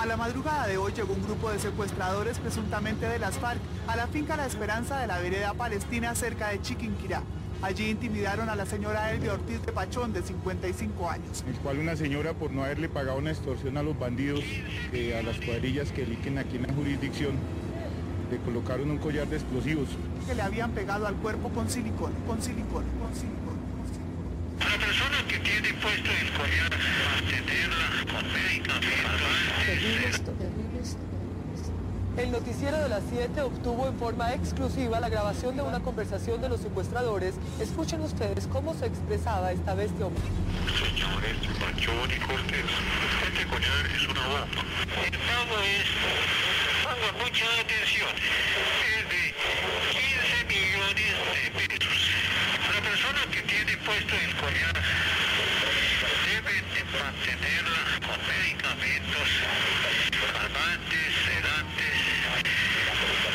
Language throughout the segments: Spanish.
A la madrugada de hoy llegó un grupo de secuestradores presuntamente de las FARC a la finca La Esperanza de la vereda palestina cerca de Chiquinquirá. Allí intimidaron a la señora Elvia Ortiz de Pachón, de 55 años. El cual una señora, por no haberle pagado una extorsión a los bandidos, eh, a las cuadrillas que eligen aquí en la jurisdicción, le colocaron un collar de explosivos. Que le habían pegado al cuerpo con silicón, con silicón, con silicón. La persona que tiene puesto el collar, mantenerla El noticiero de las 7 obtuvo en forma exclusiva la grabación de una conversación de los secuestradores. Escuchen ustedes cómo se expresaba esta bestia hombre. Señores, Pachón y Cortés, este collar es una bomba. El pago es, ponga mucha atención, es de 15 millones de pesos. La persona que tiene puesto el collar debe de mantenerla medicamentos calmantes, sedantes,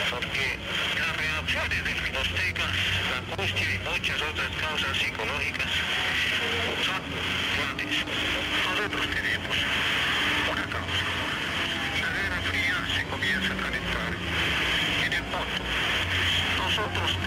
porque cambia opciones de finosteca, la angustia y muchas otras causas psicológicas son grandes. Nosotros tenemos una causa. La guerra fría se comienza a calentar en el mundo. Nosotros